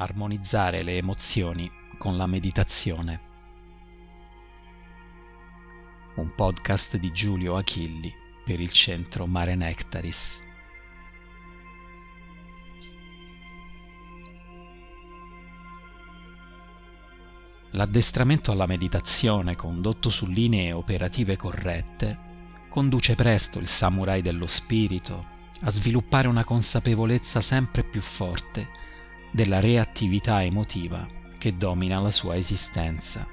armonizzare le emozioni con la meditazione. Un podcast di Giulio Achilli per il centro Mare Nectaris. L'addestramento alla meditazione condotto su linee operative corrette conduce presto il samurai dello spirito a sviluppare una consapevolezza sempre più forte della reattività emotiva che domina la sua esistenza.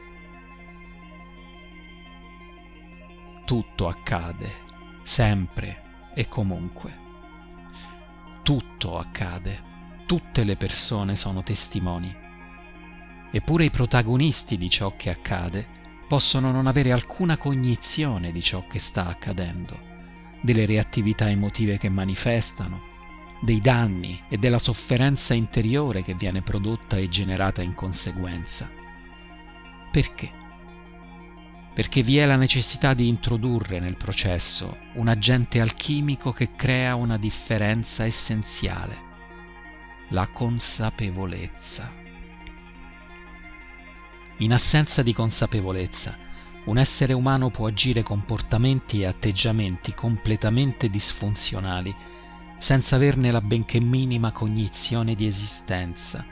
Tutto accade, sempre e comunque. Tutto accade, tutte le persone sono testimoni. Eppure i protagonisti di ciò che accade possono non avere alcuna cognizione di ciò che sta accadendo, delle reattività emotive che manifestano, dei danni e della sofferenza interiore che viene prodotta e generata in conseguenza. Perché? Perché vi è la necessità di introdurre nel processo un agente alchimico che crea una differenza essenziale, la consapevolezza. In assenza di consapevolezza, un essere umano può agire comportamenti e atteggiamenti completamente disfunzionali senza averne la benché minima cognizione di esistenza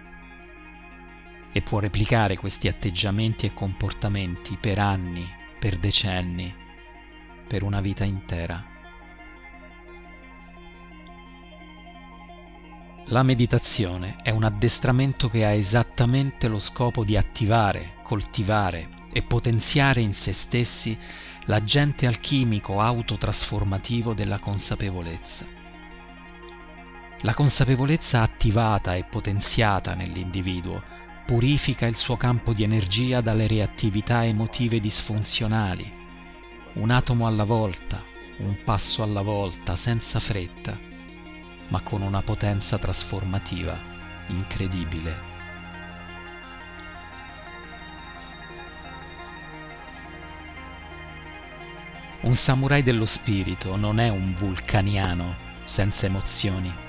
e può replicare questi atteggiamenti e comportamenti per anni, per decenni, per una vita intera. La meditazione è un addestramento che ha esattamente lo scopo di attivare, coltivare e potenziare in se stessi l'agente alchimico autotrasformativo della consapevolezza. La consapevolezza attivata e potenziata nell'individuo purifica il suo campo di energia dalle reattività emotive disfunzionali, un atomo alla volta, un passo alla volta, senza fretta, ma con una potenza trasformativa incredibile. Un samurai dello spirito non è un vulcaniano senza emozioni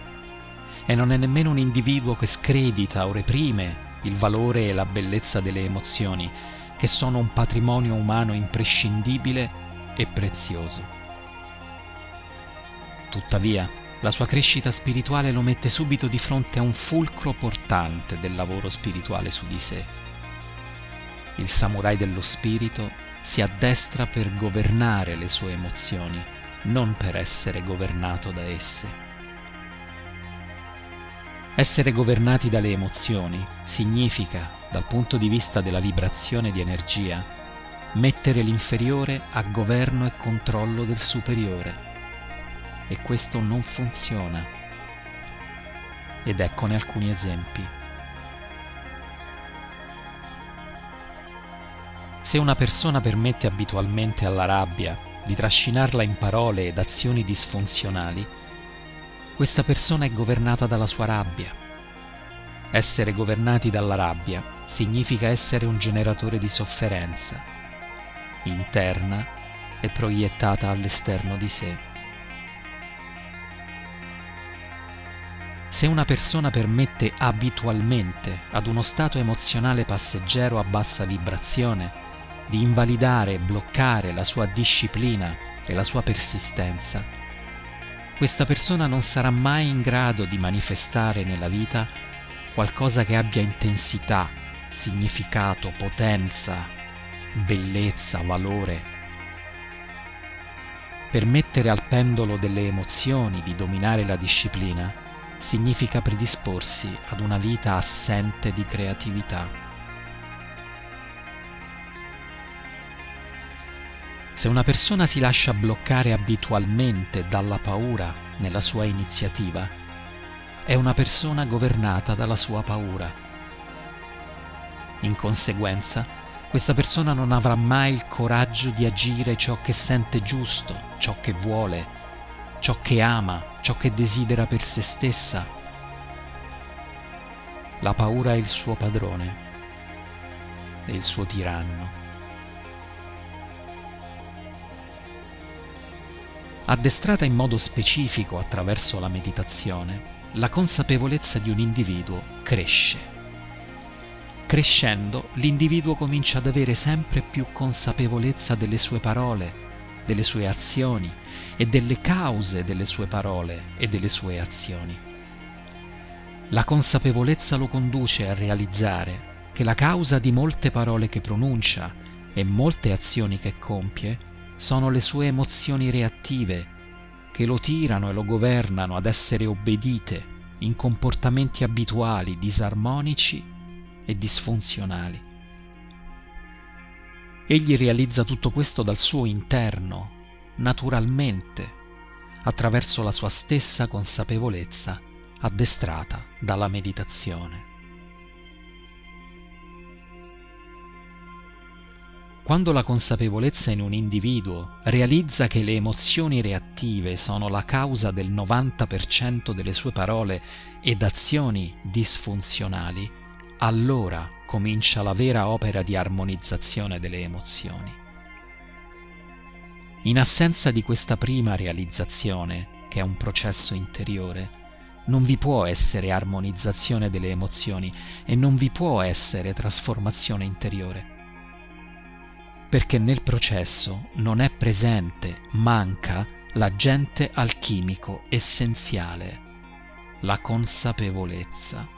e non è nemmeno un individuo che scredita o reprime il valore e la bellezza delle emozioni, che sono un patrimonio umano imprescindibile e prezioso. Tuttavia, la sua crescita spirituale lo mette subito di fronte a un fulcro portante del lavoro spirituale su di sé. Il samurai dello spirito si addestra per governare le sue emozioni, non per essere governato da esse. Essere governati dalle emozioni significa, dal punto di vista della vibrazione di energia, mettere l'inferiore a governo e controllo del superiore. E questo non funziona. Ed eccone alcuni esempi. Se una persona permette abitualmente alla rabbia di trascinarla in parole ed azioni disfunzionali, questa persona è governata dalla sua rabbia. Essere governati dalla rabbia significa essere un generatore di sofferenza, interna e proiettata all'esterno di sé. Se una persona permette abitualmente ad uno stato emozionale passeggero a bassa vibrazione di invalidare e bloccare la sua disciplina e la sua persistenza, questa persona non sarà mai in grado di manifestare nella vita qualcosa che abbia intensità, significato, potenza, bellezza, valore. Permettere al pendolo delle emozioni di dominare la disciplina significa predisporsi ad una vita assente di creatività. Se una persona si lascia bloccare abitualmente dalla paura nella sua iniziativa, è una persona governata dalla sua paura. In conseguenza, questa persona non avrà mai il coraggio di agire ciò che sente giusto, ciò che vuole, ciò che ama, ciò che desidera per se stessa. La paura è il suo padrone, è il suo tiranno. Addestrata in modo specifico attraverso la meditazione, la consapevolezza di un individuo cresce, Crescendo, l'individuo comincia ad avere sempre più consapevolezza delle sue parole, delle sue azioni e delle cause delle sue parole e delle sue azioni. La consapevolezza lo conduce a realizzare che la causa di molte parole che pronuncia e molte azioni che compie sono le sue emozioni reattive che lo tirano e lo governano ad essere obbedite in comportamenti abituali disarmonici e disfunzionali. Egli realizza tutto questo dal suo interno, naturalmente, attraverso la sua stessa consapevolezza addestrata dalla meditazione. Quando la consapevolezza in un individuo realizza che le emozioni reattive sono la causa del 90% delle sue parole ed azioni disfunzionali, allora comincia la vera opera di armonizzazione delle emozioni. In assenza di questa prima realizzazione, che è un processo interiore, non vi può essere armonizzazione delle emozioni e non vi può essere trasformazione interiore perché nel processo non è presente, manca l'agente alchimico essenziale, la consapevolezza.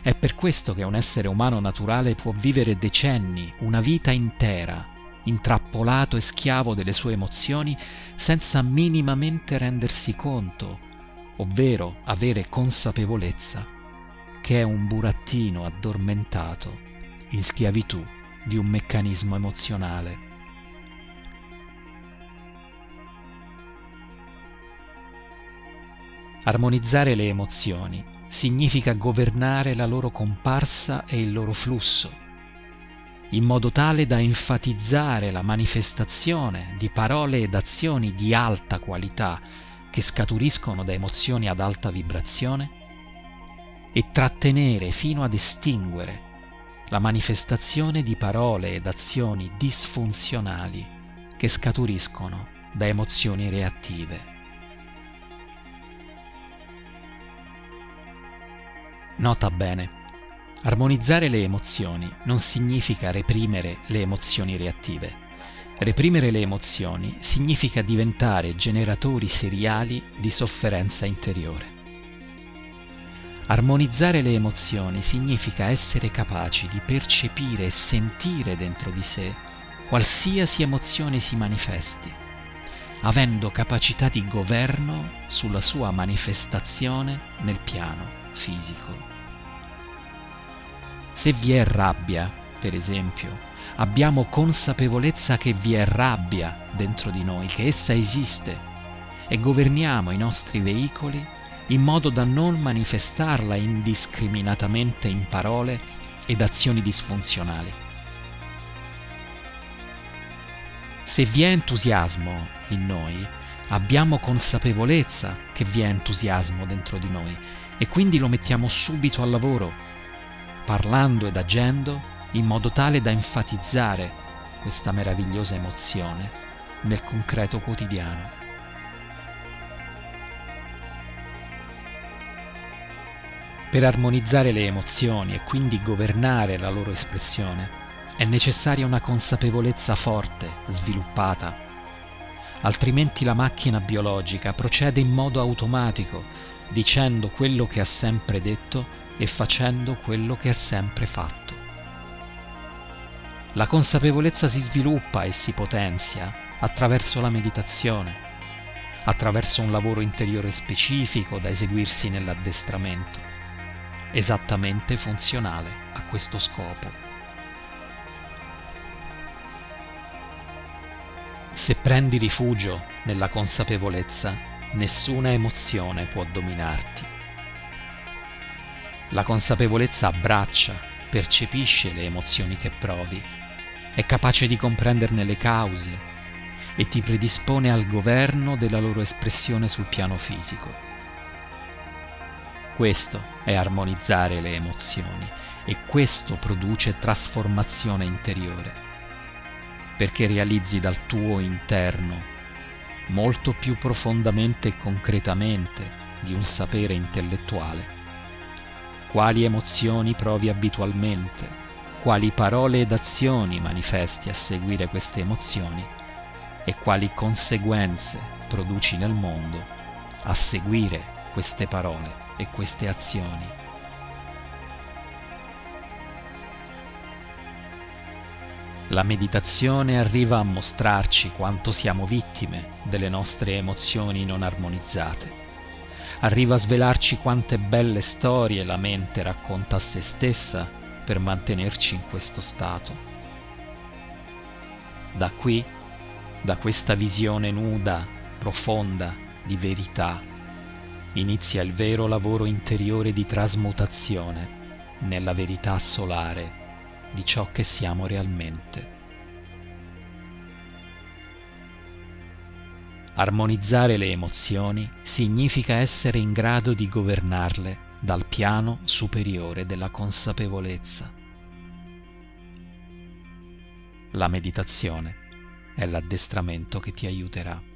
È per questo che un essere umano naturale può vivere decenni, una vita intera, intrappolato e schiavo delle sue emozioni senza minimamente rendersi conto, ovvero avere consapevolezza, che è un burattino addormentato in schiavitù di un meccanismo emozionale. Armonizzare le emozioni significa governare la loro comparsa e il loro flusso, in modo tale da enfatizzare la manifestazione di parole ed azioni di alta qualità che scaturiscono da emozioni ad alta vibrazione e trattenere fino ad estinguere la manifestazione di parole ed azioni disfunzionali che scaturiscono da emozioni reattive. Nota bene, armonizzare le emozioni non significa reprimere le emozioni reattive. Reprimere le emozioni significa diventare generatori seriali di sofferenza interiore. Armonizzare le emozioni significa essere capaci di percepire e sentire dentro di sé qualsiasi emozione si manifesti, avendo capacità di governo sulla sua manifestazione nel piano fisico. Se vi è rabbia, per esempio, abbiamo consapevolezza che vi è rabbia dentro di noi, che essa esiste, e governiamo i nostri veicoli in modo da non manifestarla indiscriminatamente in parole ed azioni disfunzionali. Se vi è entusiasmo in noi, abbiamo consapevolezza che vi è entusiasmo dentro di noi e quindi lo mettiamo subito al lavoro, parlando ed agendo in modo tale da enfatizzare questa meravigliosa emozione nel concreto quotidiano. Per armonizzare le emozioni e quindi governare la loro espressione è necessaria una consapevolezza forte, sviluppata. Altrimenti la macchina biologica procede in modo automatico, dicendo quello che ha sempre detto e facendo quello che ha sempre fatto. La consapevolezza si sviluppa e si potenzia attraverso la meditazione, attraverso un lavoro interiore specifico da eseguirsi nell'addestramento esattamente funzionale a questo scopo. Se prendi rifugio nella consapevolezza, nessuna emozione può dominarti. La consapevolezza abbraccia, percepisce le emozioni che provi, è capace di comprenderne le cause e ti predispone al governo della loro espressione sul piano fisico. Questo è armonizzare le emozioni e questo produce trasformazione interiore, perché realizzi dal tuo interno, molto più profondamente e concretamente di un sapere intellettuale, quali emozioni provi abitualmente, quali parole ed azioni manifesti a seguire queste emozioni e quali conseguenze produci nel mondo a seguire queste parole e queste azioni. La meditazione arriva a mostrarci quanto siamo vittime delle nostre emozioni non armonizzate. Arriva a svelarci quante belle storie la mente racconta a se stessa per mantenerci in questo stato. Da qui, da questa visione nuda, profonda, di verità, inizia il vero lavoro interiore di trasmutazione nella verità solare di ciò che siamo realmente. Armonizzare le emozioni significa essere in grado di governarle dal piano superiore della consapevolezza. La meditazione è l'addestramento che ti aiuterà.